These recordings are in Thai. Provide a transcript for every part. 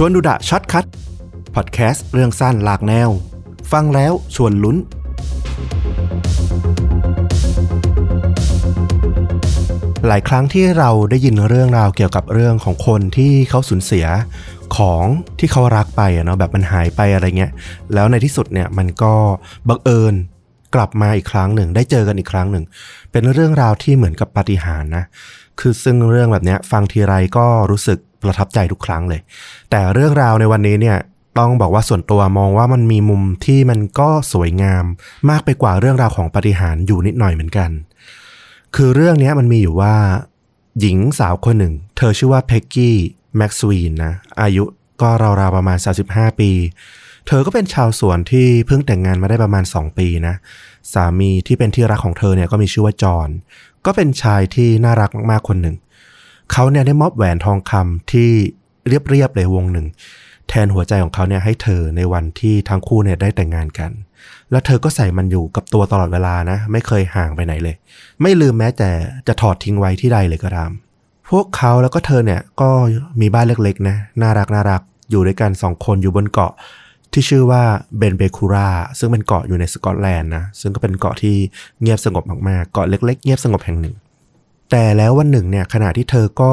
ชวนดูดะ Short Cut พอดแคสต์เรื่องสั้นหลากแนว ฟังแล้วชวนลุ้น หลายครั้งที่เราได้ยินเรื่องราวเกี่ยวกับเรื่องของคนที่เขาสูญเสียของที่เขารักไปอะเนาะแบบมันหายไปอะไรเงี้ย แล้วในที่สุดเนี่ยมันก็บังเอิญกลับมาอีกครั้งหนึ่ง ได้เจอกันอีกครั้งหนึ่ง เป็นเรื่องราวที่เหมือนกับปาฏิหาริย์นะ คือซึ่งเรื่องแบบนี้ฟังทีไรก็รู้สึกประทับใจทุกครั้งเลย แต่เรื่องราวในวันนี้เนี่ยต้องบอกว่าส่วนตัวมองว่ามันมีมุมที่มันก็สวยงาม มากไปกว่าเรื่องราวของปาฏิหารอยู่นิดหน่อยเหมือนกัน คือเรื่องนี้มันมีอยู่ว่า หญิงสาวคนหนึ่ง เธอชื่อว่าเพ็กกี้แม็กซ์วีนนะอายุก็ราวๆประมาณ 35 ปี เธอก็เป็นชาวสวนที่เพิ่งแต่งงานมาได้ประมาณ 2 ปีนะ สามีที่เป็นที่รักของเธอเนี่ยก็มีชื่อว่าจอห์น ก็เป็นชายที่น่ารักมากๆคนหนึ่ง เขาเนี่ยได้มอบแหวนทองคำที่เรียบๆเลยวงหนึ่ง แทนหัวใจของเขาเนี่ยให้เธอในวันที่ทั้งคู่เนี่ยได้แต่งงานกัน แล้วเธอก็ใส่มันอยู่กับตัวตลอดเวลานะ ไม่เคยห่างไปไหนเลย ไม่ลืมแม้แต่จะถอดทิ้งไว้ที่ใดเลยก็ตาม พวกเขาแล้วก็เธอเนี่ยก็มีบ้านเล็กๆนะน่ารักน่ารักอยู่ด้วยกันสองคนอยู่บนเกาะ ที่ชื่อว่าเบนเบคูราซึ่งเป็นเกาะอยู่ในสกอตแลนด์นะ ซึ่งก็เป็นเกาะที่เงียบสงบมากๆ เกาะเล็ก ๆ เงียบสงบแห่งหนึ่ง แต่แล้ววันหนึ่งเนี่ยขณะที่เธอก็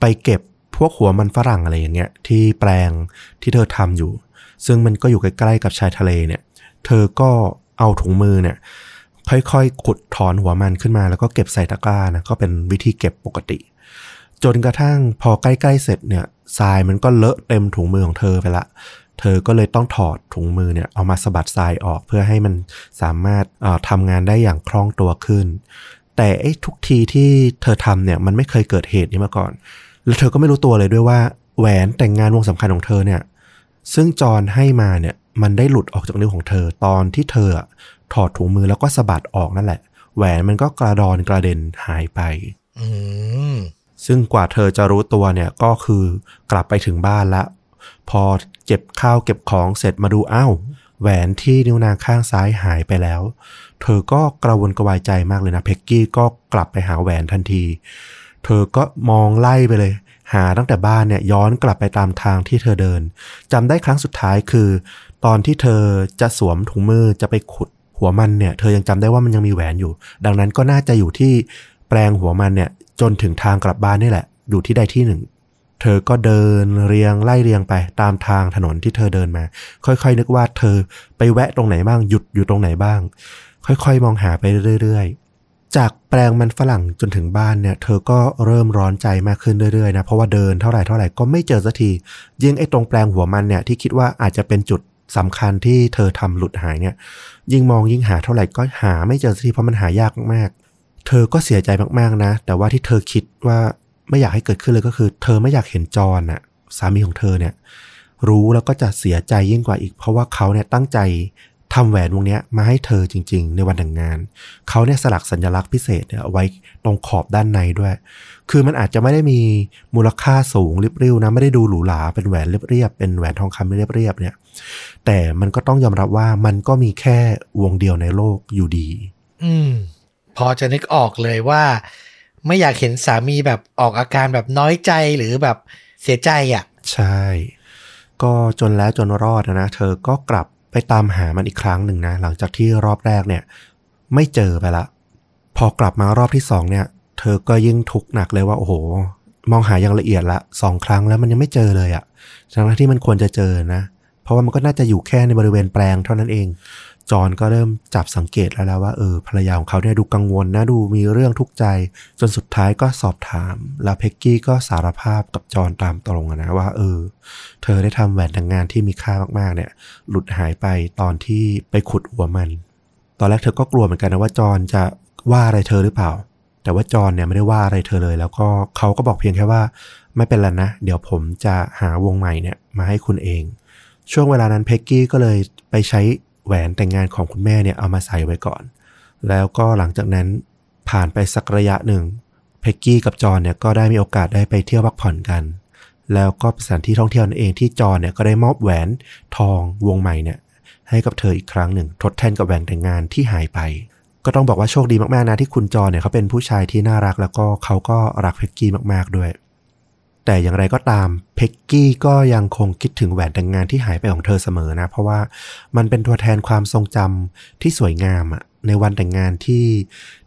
ไปเก็บพวกหัวมันฝรั่งอะไรอย่างเงี้ยที่แปลงที่เธอทำอยู่ ซึ่งมันก็อยู่ใกล้ๆกับชายทะเลเนี่ย เธอก็เอาถุงมือเนี่ยค่อยๆขุดถอนหัวมันขึ้นมาแล้วก็เก็บใส่ตะกร้านะก็เป็นวิธีเก็บปกติ จนกระทั่งพอใกล้ๆเสร็จเนี่ยทรายมันก็เลอะเต็มถุงมือของเธอไปละ เธอก็เลยต้องถอดถุงมือเนี่ยเอามาสะบัดทรายออกเพื่อให้มันสามารถเอ่อทำงานได้อย่างคล่องตัวขึ้น แต่ไอ้ทุกทีที่เธอทำเนี่ยมันไม่เคยเกิดเหตุนี้มาก่อน แล้วเธอก็ไม่รู้ตัวเลยด้วยว่าแหวนแต่งงานวงสำคัญของเธอเนี่ยซึ่งจอนให้มาเนี่ยมันได้หลุดออกจากนิ้วของเธอตอนที่เธออะถอดถุงมือแล้วก็สะบัดออกนั่นแหละ แหวนมันก็กระดอนกระเด็นหายไปอืมซึ่งกว่าเธอจะรู้ตัวเนี่ยก็คือกลับไปถึงบ้านละ พอเก็บข้าวเก็บของเสร็จมาดูอ้าวแหวนที่นิ้วนางข้างซ้ายหายไปแล้ว เธอก็กระวนกระวายใจมากเลยนะเพ็กกี้ก็กลับไปหาแหวนทันที เธอก็มองไล่ไปเลย หาตั้งแต่บ้านเนี่ยย้อนกลับไปตามทางที่เธอเดินจำได้ครั้งสุดท้ายคือ ตอนที่เธอจะสวมถุงมือจะไปขุดหัวมันเนี่ยเธอยังจำได้ว่ามันยังมีแหวนอยู่ ดังนั้นก็น่าจะอยู่ที่แปลงหัวมันเนี่ยจนถึงทางกลับบ้านนี่แหละ อยู่ที่ใดที่หนึ่ง เธอก็เดินเรียงไล่เรียงไปตามทางถนนที่เธอเดินมา ค่อยๆ นึกว่าเธอไปแวะตรงไหนบ้างหยุดอยู่ตรงไหนบ้าง ค่อยๆ มองหาไปเรื่อยๆ จากแปลงมันฝรั่งจนถึงบ้านเนี่ย เธอก็เริ่มร้อนใจมากขึ้นเรื่อยๆนะเพราะว่าเดินเท่าไหร่เท่าไหร่ก็ไม่เจอสักทียิ่งไอ้ตรงแปลงหัวมันเนี่ยที่คิดว่าอาจจะเป็นจุดสำคัญที่เธอทำหลุดหายเนี่ย ยิ่งมองยิ่งหาเท่าไหร่ก็หาไม่เจอสักทีเพราะมันหายากมากๆเธอก็เสียใจมากๆนะ แต่ว่าที่เธอคิดว่า ไม่อยากให้เกิดขึ้นเลยก็คือ เธอไม่อยากเห็นจอนน่ะสามีของเธอเนี่ย รู้แล้วก็จะเสียใจยิ่งกว่าอีก เพราะว่าเขาเนี่ยตั้งใจทำแหวนวงนี้มาให้เธอจริง ๆ ในวันแต่งงาน เขาเนี่ยสลักสัญลักษณ์พิเศษเนี่ยไว้ตรงขอบด้านในด้วย คือมันอาจจะไม่ได้มีมูลค่าสูงริบริ่วนะ ไม่ได้ดูหรูหราเป็นแหวนเรียบๆเป็นแหวนทองคำเรียบๆเนี่ย แต่มันก็ต้องยอมรับว่ามันก็มีแค่วงเดียวในโลกอยู่ดี อืม พอจะนึกออกเลยว่า ไม่อยากเห็นสามีแบบออกอาการแบบน้อยใจหรือแบบเสียใจอะ ใช่ ก็จนแล้วจนรอดนะ เธอก็กลับไปตามหามันอีกครั้งหนึ่งนะ หลังจากที่รอบแรกเนี่ย ไม่เจอไปละ พอกลับมารอบที่สองเนี่ย เธอก็ยิ่งทุกข์หนักเลยว่าโอ้โห มองหาอย่างละเอียดละสองครั้งแล้วมันยังไม่เจอเลยอะทั้งที่มันควรจะเจอนะ เพราะว่ามันก็น่าจะอยู่แค่ในบริเวณแปลงเท่านั้นเอง จอห์นก็เริ่มจับสังเกตแล้วแล้วว่าเออภรรยาของเขาเนี่ยดูกังวลนะดูมีเรื่องทุกข์ใจ จนสุดท้ายก็สอบถาม แล้วเพ็กกี้ก็สารภาพกับจอห์นตามตรงนะว่าเออ เธอได้ทำแหวนแต่งงานที่มีค่ามากๆ เนี่ย หลุดหายไปตอนที่ไปขุดหัวมัน ตอนแรกเธอก็กลัวเหมือนกันนะว่าจอห์นจะว่าอะไรเธอหรือเปล่า แต่ว่าจอห์นเนี่ยไม่ได้ว่าอะไรเธอเลย แล้วก็เขาก็บอกเพียงแค่ว่า ไม่เป็นไรนะ เดี๋ยวผมจะหาวงใหม่เนี่ยมาให้คุณเอง ช่วงเวลานั้นเพ็กกี้ก็เลยไปใช้ แหวนแต่งงานของคุณแม่เนี่ยเอามาใส่ไว้ก่อน แล้วก็หลังจากนั้นผ่านไปสักระยะหนึ่งเพ็กกี้กับจอนเนี่ยก็ได้มีโอกาสได้ไปเที่ยวพักผ่อนกัน แล้วก็เป็นสถานที่ท่องเที่ยวนั่นเองที่จอนเนี่ยก็ได้มอบแหวนทองวงใหม่เนี่ยให้กับเธออีกครั้งหนึ่ง ทดแทนกับแหวนแต่งงานที่หายไป ก็ต้องบอกว่าโชคดีมากๆนะที่คุณจอนเนี่ยเขาเป็นผู้ชายที่น่ารักแล้วก็เขาก็รักเพ็กกี้มากๆด้วย แต่อย่างไรก็ตามเพ็กกี้ก็ยังคงคิดถึงแหวนแต่งงานที่หายไปของเธอเสมอนะ เพราะว่ามันเป็นตัวแทนความทรงจำที่สวยงามอะในวันแต่งงานที่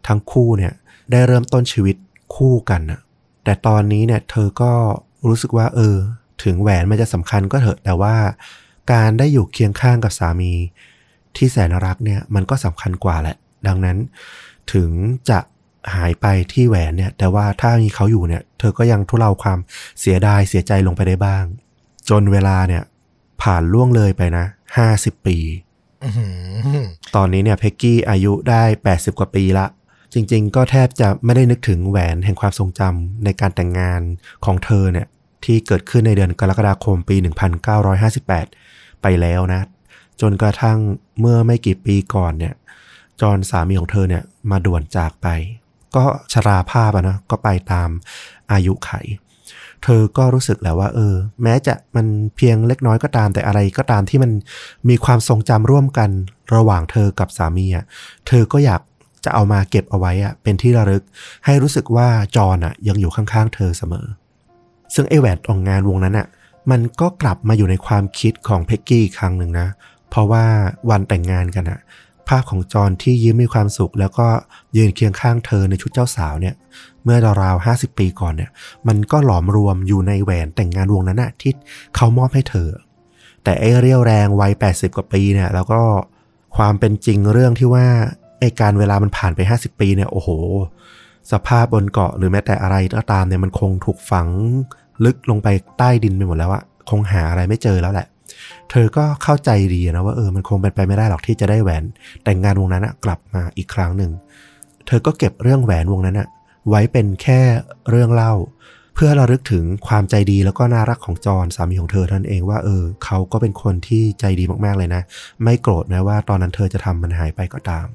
ทั้งคู่เนี่ยได้เริ่มต้นชีวิตคู่กันอะแต่ตอนนี้เนี่ยเธอก็รู้สึกว่า เออ ถึงแหวนมันจะสำคัญก็เถอะแต่ว่าการได้อยู่เคียงข้างกับสามีที่แสนรักเนี่ยมันก็สำคัญกว่าแหละ ดังนั้นถึงจะ หายไปที่แหวนเนี่ย แต่ว่าถ้ามีเขาอยู่เนี่ย เธอก็ยังทุเลาความเสียดายเสียใจลงไปได้บ้าง จนเวลาเนี่ย ผ่านล่วงเลยไปนะห้าสิบปีอื้อหือตอนนี้เนี่ย เพ็กกี้อายุได้80กว่าปีละ จริง ๆ ก็แทบจะไม่ได้นึกถึงแหวนแห่งความทรงจำในการแต่งงานของเธอเนี่ย ที่เกิดขึ้นในเดือนกรกฎาคมปี 1958 ไปแล้วนะ จนกระทั่งเมื่อไม่กี่ปีก่อนเนี่ย จอห์นสามีของเธอเนี่ยมาด่วนจากไป ก็ชราภาพอะนะก็ไปตามอายุไข เธอก็รู้สึกแล้วว่า เออ แม้จะมันเพียงเล็กน้อยก็ตาม แต่อะไรก็ตามที่มันมีความทรงจำร่วมกันระหว่างเธอกับสามีอะเธอก็อยากจะเอามาเก็บเอาไว้อะเป็นที่ระลึก ให้รู้สึกว่าจอห์นอะยังอยู่ข้างๆ เธอเสมอ ซึ่งไอแหวนออกงานวงนั้นอะมันก็กลับมาอยู่ในความคิดของเพ็กกี้อีกครั้งหนึ่งนะ เพราะว่าวันแต่งงานกันอะ ภาพของจอห์นที่ยิ้มมีความสุข แล้วก็ยืนเคียงข้างเธอในชุดเจ้าสาวเนี่ย เมื่อราวๆห้าสิบปีก่อนเนี่ย มันก็หลอมรวมอยู่ในแหวนแต่งงานวงนั้นนะที่เขามอบให้เธอ แต่ไอ้เรี่ยวแรงวัย80กว่าปีเนี่ย แล้วก็ความเป็นจริงเรื่องที่ว่าไอ้การเวลามันผ่านไป50ปีเนี่ยโอ้โห สภาพบนเกาะหรือแม้แต่อะไรก็ตามเนี่ยมันคงถูกฝังลึกลงไปใต้ดินไปหมดแล้วอะคงหาอะไรไม่เจอแล้วแหละ เธอก็เข้าใจดีนะว่าเออมันคงเป็นไปไม่ได้หรอกที่จะได้แหวน แต่งงานวงนั้นกลับมาอีกครั้งหนึ่ง เธอก็เก็บเรื่องแหวนวงนั้นไว้เป็นแค่เรื่องเล่า เพื่อระลึกถึงความใจดีแล้วก็น่ารักของจอห์นสามีของเธอท่านเองว่าเออเขาก็เป็นคนที่ใจดีมากๆเลยนะ ไม่โกรธแม้ว่าตอนนั้นเธอจะทำมันหายไปก็ตาม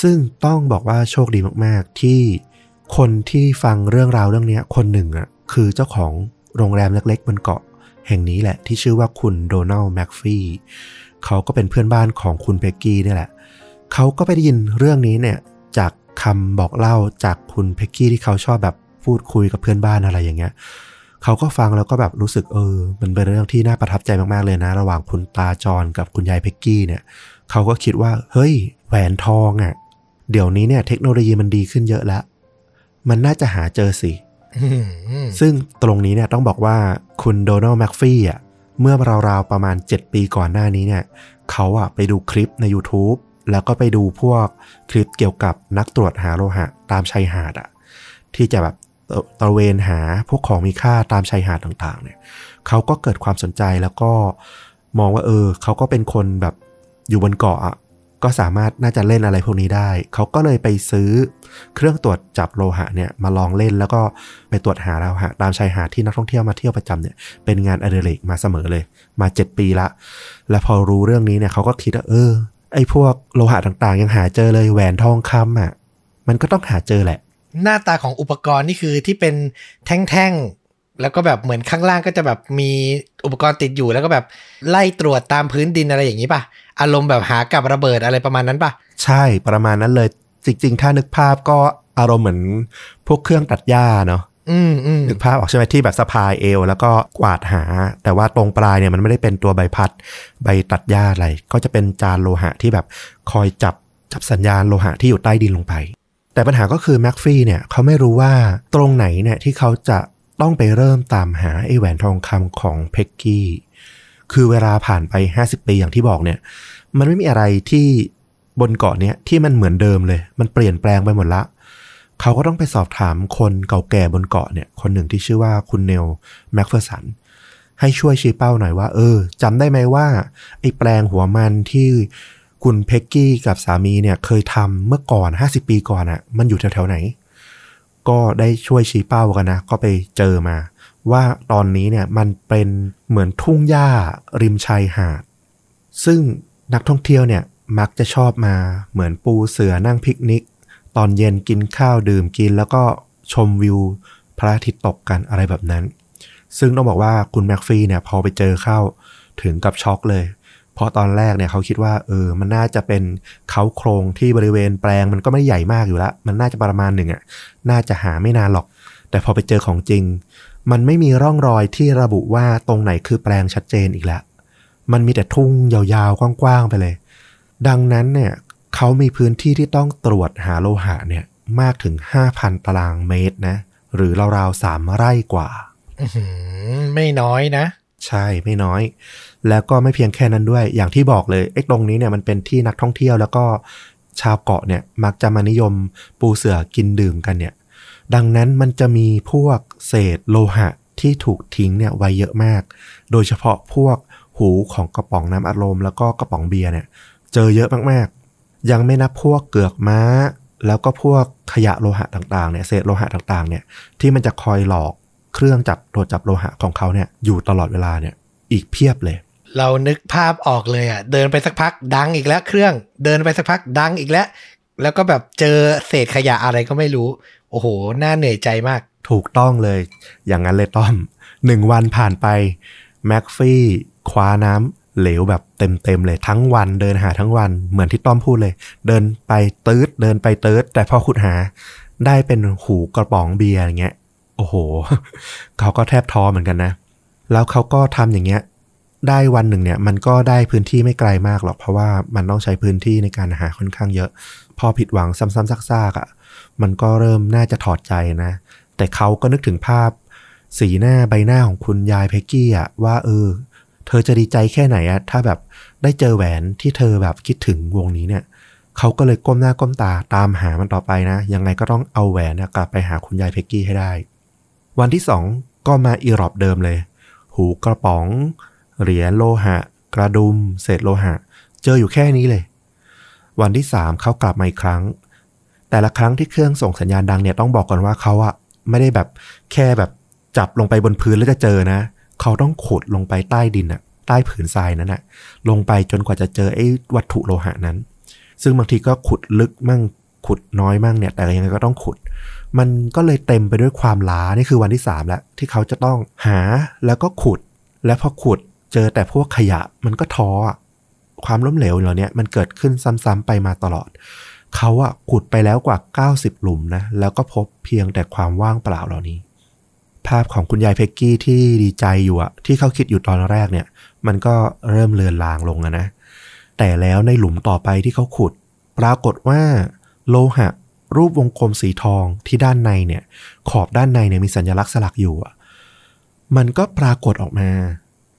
ซึ่งต้องบอกว่าโชคดีมากๆที่คนที่ฟังเรื่องราวเรื่องนี้คนหนึ่งอะคือเจ้าของโรงแรมเล็กๆบนเกาะ แห่งนี้แหละที่ชื่อว่าคุณโดนัลด์แม็กฟีเขาก็เป็นเพื่อนบ้านของคุณเบกกี้นี่แหละ เขาก็ไปได้ยินเรื่องนี้เนี่ยจากคำบอกเล่าจากคุณเพ็กกี้ที่เขาชอบแบบพูดคุยกับเพื่อนบ้านอะไรอย่างเงี้ย เขาก็ฟังแล้วก็แบบรู้สึกเออ มันเป็นเรื่องที่น่าประทับใจมากๆเลยนะ ระหว่างคุณตาจรกับคุณยายเพ็กกี้เนี่ย เขาก็คิดว่า เฮ้ย แหวนทองอะ่ะ เดี๋ยวนี้เนี่ยเทคโนโลยีมันดีขึ้นเยอะแล้ว มันน่าจะหาเจอสิ ซึ่งตรงนี้เนี่ยต้องบอกว่าคุณโดนัลด์แม็กฟี่อะเมื่อราวๆประมาณ 7 ปีก่อนหน้านี้เนี่ยเขาอะไปดูคลิปใน YouTube แล้วก็ไปดูพวกคลิปเกี่ยวกับนักตรวจหาโลหะตามชายหาดอะที่จะแบบตระเวนหาพวกของมีค่าตามชายหาดต่างๆ เนี่ยเขาก็เกิดความสนใจแล้วก็มองว่าเออเขาก็เป็นคนแบบอยู่บนเกาะอะ ก็สามารถน่าจะเล่นอะไรพวกนี้ได้ เขาก็เลยไปซื้อเครื่องตรวจจับโลหะเนี่ยมาลองเล่นแล้วก็ไปตรวจหาโลหะตามชายหาดที่นักท่องเที่ยวมาเที่ยวประจำเนี่ยเป็นงานอดิเรกมาเสมอเลย มา 7 ปีละ แล้วพอรู้เรื่องนี้เนี่ยเขาก็คิดว่าเออ ไอ้พวกโลหะต่างๆ ยังหาเจอเลยแหวนทองคำอะมันก็ต้องหาเจอแหละ หน้าตาของอุปกรณ์นี่คือที่เป็นแท่งๆ แล้วก็แบบเหมือนข้างล่างก็จะแบบมีอุปกรณ์ติดอยู่แล้วก็แบบไล่ตรวจตามพื้นดินอะไรอย่างนี้ป่ะ อารมณ์แบบหากับระเบิดอะไรประมาณนั้นป่ะ ใช่ประมาณนั้นเลย จริง ๆ ถ้านึกภาพก็อารมณ์เหมือนพวกเครื่องตัดหญ้าเนาะอืมอืมนึกภาพออกใช่ไหมที่แบบสะพายเอว แล้วก็กวาดหา แต่ว่าตรงปลายเนี่ยมันไม่ได้เป็นตัวใบพัด ใบตัดหญ้าอะไร ก็จะเป็นจานโลหะที่แบบคอยจับจับสัญญาณโลหะที่อยู่ใต้ดินลงไป แต่ปัญหาก็คือแม็กฟี่เนี่ยเขาไม่รู้ว่าตรงไหนเนี่ยที่เขาจะ ต้องไปเริ่มตามหาไอ้แหวนทองคำของเพ็กกี้คือเวลาผ่านไป 50 ปีอย่างที่บอกเนี่ย มันไม่มีอะไรที่บนเกาะเนี้ยที่มันเหมือนเดิมเลย มันเปลี่ยนแปลงไปหมดละ เขาก็ต้องไปสอบถามคนเก่าแก่บนเกาะเนี่ย คนหนึ่งที่ชื่อว่าคุณเนลแม็กเฟอร์สันให้ช่วยชี้เป้าหน่อยว่า เออจำได้ไหมว่า ไอ้แปลงหัวมันที่คุณเพ็กกี้กับสามีเนี่ยเคยทำเมื่อก่อน 50 ปีก่อนอะ่ะ มันอยู่แถวๆไหน ก็ได้ช่วยชี้เป้ากันนะ ก็ไปเจอมา ว่าตอนนี้เนี่ยมันเป็นเหมือนทุ่งหญ้าริมชายหาด ซึ่งนักท่องเที่ยวเนี่ยมักจะชอบมาเหมือนปูเสือนั่งพิกนิก ตอนเย็นกินข้าวดื่มกิน แล้วก็ชมวิวพระอาทิตย์ตกกันอะไรแบบนั้น ซึ่งต้องบอกว่าคุณแม็กฟี่เนี่ยพอไปเจอเข้าถึงกับช็อกเลย เพราะตอนแรกเนี่ยเขาคิดว่าเออมันน่าจะเป็นเขาโครงที่บริเวณแปลงมันก็ไม่ได้ใหญ่มากอยู่แล้วมันน่าจะประมาณหนึ่งอะ่ะน่าจะหาไม่นานหรอก แต่พอไปเจอของจริง มันไม่มีร่องรอยที่ระบุว่าตรงไหนคือแปลงชัดเจนอีกแล้วมันมีแต่ทุ่งยาวๆกว้างๆไปเลย ดังนั้นเนี่ยเขามีพื้นที่ที่ต้องตรวจหาโลหะเนี่ยมากถึง 5,000 ตารางเมตรนะ หรือราวๆสามไร่กว่าอื้อหือไม่น้อยนะ ใช่ไม่น้อย แล้วก็ไม่เพียงแค่นั้นด้วย อย่างที่บอกเลยไอ้ตรงนี้เนี่ยมันเป็นที่นักท่องเที่ยวแล้วก็ชาวเกาะเนี่ยมักจะมานิยมปูเสือกินดื่มกันเนี่ย ดังนั้นมันจะมีพวกเศษโลหะที่ถูกทิ้งเนี่ยไว้เยอะมาก โดยเฉพาะพวกหูของกระป๋องน้ำอัดลมแล้วก็กระป๋องเบียร์เนี่ย เจอเยอะมากๆ ยังไม่นับพวกเกือกม้า แล้วก็พวกขยะโลหะต่างๆเนี่ยเศษโลหะต่างๆเนี่ยที่มันจะคอยหลอกเครื่องจับตรวจจับโลหะของเขาเนี่ยอยู่ตลอดเวลาเนี่ยอีกเพียบเลย เรานึกภาพออกเลยอะ เดินไปสักพักดังอีกแล้วเครื่อง เดินไปสักพักดังอีกแล้ว แล้วก็แบบเจอเศษขยะอะไรก็ไม่รู้ โอ้โห น่าเหนื่อยใจมาก ถูกต้องเลย อย่างนั้นเลยต้อมหนึ่งวันผ่านไปแม็กฟี่คว้าน้ำเหลวแบบเต็มๆเลยทั้งวันเดินหาทั้งวันเหมือนที่ต้อมพูดเลย เดินไปตืดเดินไปตืดแต่พอขุดหาได้เป็นหูกระป๋องเบียร์อย่างเงี้ย โอ้โห เขาก็แทบท้อเหมือนกันนะ แล้วเขาก็ทำอย่างเงี้ย ได้วันหนึ่งเนี่ยมันก็ได้พื้นที่ไม่ไกลมากหรอก เพราะว่ามันต้องใช้พื้นที่ในการหาค่อนข้างเยอะ พอผิดหวังซ้ำๆซากๆอะ่ะมันก็เริ่มน่าจะถอดใจนะ แต่เขาก็นึกถึงภาพสีหน้าใบหน้าของคุณยายเพกกี้อะว่าเออ เธอจะดีใจแค่ไหนอะถ้าแบบได้เจอแหวนที่เธอแบบคิดถึงวงนี้เนี่ยเขาก็เลยก้มหน้าก้มตาตามหามันต่อไปนะ ยังไงก็ต้องเอาแหวนกลับไปหาคุณยายเพกกี้ให้ได้ วันที่สองก็มาอีรอบเดิมเลย หูกระป๋อง เหรียญโลหะ กระดุม เศษโลหะ เจออยู่แค่นี้เลย วันที่สามเขากลับมาอีกครั้ง แต่ละครั้งที่เครื่องส่งสัญญาณดังเนี่ยต้องบอกก่อนว่าเขาอะไม่ได้แบบแค่แบบจับลงไปบนพื้นแล้วจะเจอนะ เขาต้องขุดลงไปใต้ดินอะใต้ผืนทรายนั้นอะลงไปจนกว่าจะเจอไอ้วัตถุโลหะนั้น ซึ่งบางทีก็ขุดลึกมั่งขุดน้อยมั่งเนี่ย แต่ยังไงก็ต้องขุด มันก็เลยเต็มไปด้วยความล้า นี่คือวันที่สามแล้วที่เขาจะต้องหาแล้วก็ขุด และพอขุด เจอแต่พวกขยะมันก็ท้อความล้มเหลวเหล่านี้มันเกิดขึ้นซ้ำๆไปมาตลอด เขาอะขุดไปแล้วกว่า 90 หลุมนะ แล้วก็พบเพียงแต่ความว่างเปล่าเหล่านี้ ภาพของคุณยายเพกกี้ที่ดีใจอยู่อะที่เขาคิดอยู่ตอนแรกเนี่ย มันก็เริ่มเลือนลางลงอะนะ แต่แล้วในหลุมต่อไปที่เขาขุด ปรากฏว่า โลหะ รูปวงกลมสีทองที่ด้านในเนี่ย ขอบด้านในเนี่ยมีสัญลักษณ์สลักอยู่อะมันก็ปรากฏออกมา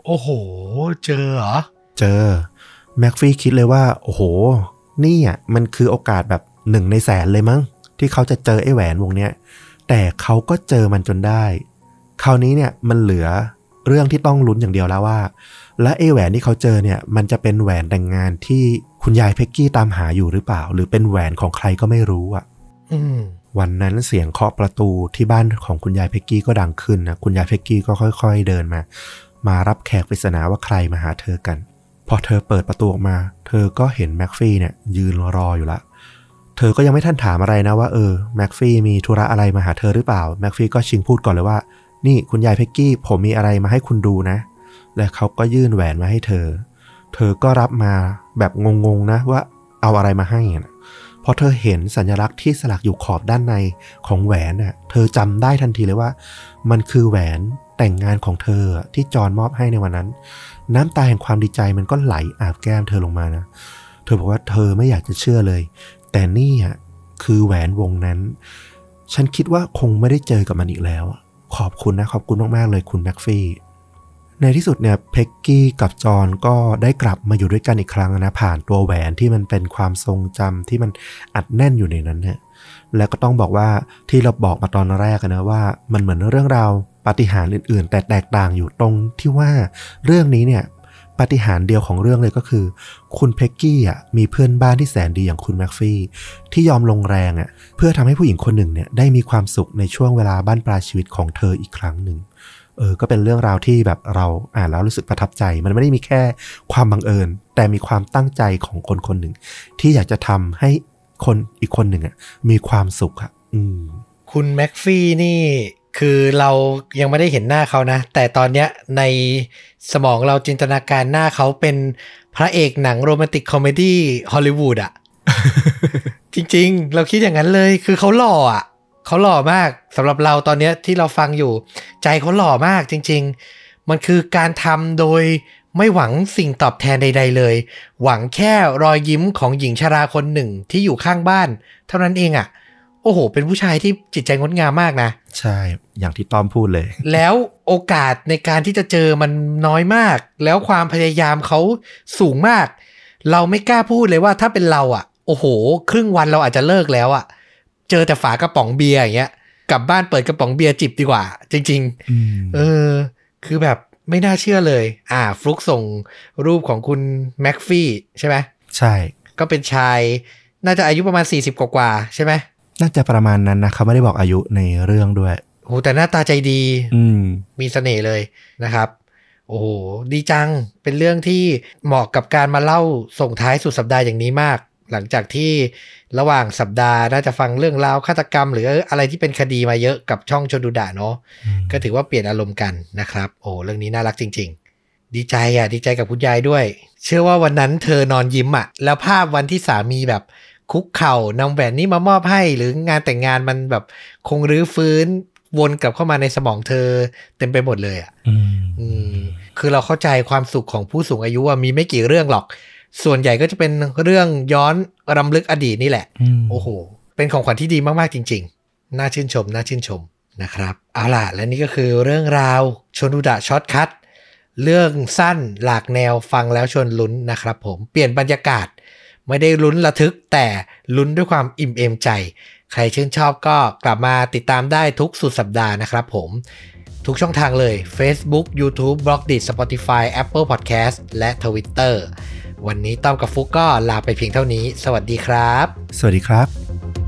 โอ้โห เจอเหรอ เจอ แม็กฟี่คิดเลยว่า โอ้โห นี่อะมันคือโอกาสแบบหนึ่งในแสนเลยมั้ง ที่เขาจะเจอไอ้แหวนวงเนี้ย แต่เขาก็เจอมันจนได้ คราวนี้เนี่ยมันเหลือเรื่องที่ต้องลุ้นอย่างเดียวแล้วว่า และไอ้แหวนที่เขาเจอเนี่ย มันจะเป็นแหวนแต่งงานที่คุณยายเพกกี้ตามหาอยู่หรือเปล่า หรือเป็นแหวนของใครก็ไม่รู้อะอืมวันนั้นเสียงเคาะประตูที่บ้านของคุณยายเพกกี้ก็ดังขึ้นนะคุณยายเพกกี้ก็ค่อย ๆ เดินมา มารับแขกปริศนาว่าใครมาหาเธอกัน พอเธอเปิดประตูออกมา เธอก็เห็นแม็กฟี่เนี่ยยืนรออยู่ละ เธอก็ยังไม่ทันถามอะไรนะว่าเออแม็กฟี่มีธุระอะไรมาหาเธอหรือเปล่าแม็กฟี่ก็ชิงพูดก่อนเลยว่า นี่คุณยายเพ็กกี้ผมมีอะไรมาให้คุณดูนะ และเขาก็ยื่นแหวนมาให้เธอ เธอก็รับมาแบบงงๆนะว่าเอาอะไรมาให้นะพอเธอเห็นสัญลักษณ์ที่สลักอยู่ขอบด้านในของแหวนน่ะ เธอจำได้ทันทีเลยว่า มันคือแหวน แต่งงานของเธอที่จอนมอบให้ในวันนั้น น้ำตาแห่งความดีใจมันก็ไหลอาบแก้มเธอลงมานะ เธอบอกว่าเธอไม่อยากจะเชื่อเลย แต่นี่อะคือแหวนวงนั้น ฉันคิดว่าคงไม่ได้เจอกับมันอีกแล้ว ขอบคุณนะขอบคุณมากๆเลยคุณแม็กฟี่ในที่สุดเนี่ยเพ็กกี้กับจอนก็ได้กลับมาอยู่ด้วยกันอีกครั้งนะผ่านตัวแหวนที่มันเป็นความทรงจำที่มันอัดแน่นอยู่ในนั้นเนี่ยแล้วก็ต้องบอกว่าที่เราบอกมาตอนแรกนะว่า มันเหมือนเรื่องราว ปาฏิหาริย์อื่น ๆ แต่แตกต่างอยู่ตรงที่ว่าเรื่องนี้เนี่ยปาฏิหาริย์เดียวของเรื่องเลยก็คือ คุณเพ็กกี้อะมีเพื่อนบ้านที่แสนดีอย่างคุณแม็กฟี่ที่ยอมลงแรงอะเพื่อทำให้ผู้หญิงคนหนึ่งเนี่ยได้มีความสุขในช่วงเวลาบ้านปลายชีวิตของเธออีกครั้งหนึ่งเออก็เป็นเรื่องราวที่แบบเราอ่านแล้วรู้สึกประทับใจ มันไม่ได้มีแค่ความบังเอิญ แต่มีความตั้งใจของคนคนหนึ่ง ที่อยากจะทำให้คนอีกคนหนึ่งอะมีความสุขอะอืมคุณแม็กฟี่นี่ คือเรายังไม่ได้เห็นหน้าเขานะ แต่ตอนเนี้ยในสมองเราจินตนาการหน้าเขาเป็นพระเอกหนังโรแมนติกคอมเมดี้ฮอลลีวูดอะจริงๆ เราคิดอย่างนั้นเลยคือเขาหล่ออะเขาหล่อมากสำหรับเราตอนเนี้ยที่เราฟังอยู่ ใจเขาหล่อมากจริง ๆ มันคือการทำโดยไม่หวังสิ่งตอบแทนใด ๆ เลย หวังแค่รอยยิ้มของหญิงชราคนหนึ่งที่อยู่ข้างบ้าน เท่านั้นเองอะ่ะ โอ้โห เป็นผู้ชายที่จิตใจงดงามมากนะ ใช่ อย่างที่ต้อมพูดเลย แล้วโอกาสในการที่จะเจอมันน้อยมาก แล้วความพยายามเขาสูงมาก เราไม่กล้าพูดเลยว่าถ้าเป็นเราอะ่ะ โอ้โห ครึ่งวันเราอาจจะเลิกแล้วอะ่ะ เจอแต่ฝากระป๋องเบียร์อย่างเงี้ย กลับบ้านเปิดกระป๋องเบียร์จิบดีกว่า จริงอืมๆเออ คือแบบไม่น่าเชื่อเลย อ่า ฟลุกส่งรูปของคุณแม็กฟี่ใช่ไหม ใช่ ก็เป็นชาย น่าจะอายุประมาณ 40 กว่าๆใช่ไหม น่าจะประมาณนั้นนะเขาไม่ได้บอกอายุในเรื่องด้วยโหแต่หน้าตาใจดี อืม มีเสน่ห์เลยนะครับ โอ้โหดีจังเป็นเรื่องที่เหมาะกับการมาเล่าส่งท้ายสุดสัปดาห์อย่างนี้มาก หลังจากที่ระหว่างสัปดาห์น่าจะฟังเรื่องราวฆาตกรรม หรืออะไรที่เป็นคดีมาเยอะกับช่องชนดูดะเนาะก็ถือว่าเปลี่ยนอารมณ์กันนะครับ โอ้เรื่องนี้น่ารักจริง ๆ ดีใจอะ ดีใจกับคุณยายด้วย เชื่อว่าวันนั้นเธอนอนยิ้มอะ แล้วภาพวันที่สามีแบบ คุกเข่านำแหวนนี้มามอบให้ หรืองานแต่งงานมันแบบคงรื้อฟื้นวนกลับเข้ามาในสมองเธอเต็มไปหมดเลยอะอืมอืมคือเราเข้าใจความสุขของผู้สูงอายุว่ามีไม่กี่เรื่องหรอก ส่วนใหญ่ก็จะเป็นเรื่องย้อนรำลึกอดีตนี่แหละอืมโอ้โห เป็นของขวัญที่ดีมากๆจริง ๆ น่าชื่นชม น่าชื่นชมนะครับ เอาล่ะ และนี่ก็คือเรื่องราวชวนดูดะ Short Cut เรื่องสั้นหลากแนวฟังแล้วชวนลุ้นนะครับผม เปลี่ยนบรรยากาศ ไม่ได้ลุ้นระทึกแต่ลุ้นด้วยความอิ่มเอมใจ ใครชื่นชอบก็กลับมาติดตามได้ทุกสุดสัปดาห์นะครับผม ทุกช่องทางเลย Facebook YouTube b l o g d i t Spotify Apple Podcast และ Twitter วันนี้ต้อมกับฟุกก็ลาไปเพียงเท่านี้ สวัสดีครับ สวัสดีครับ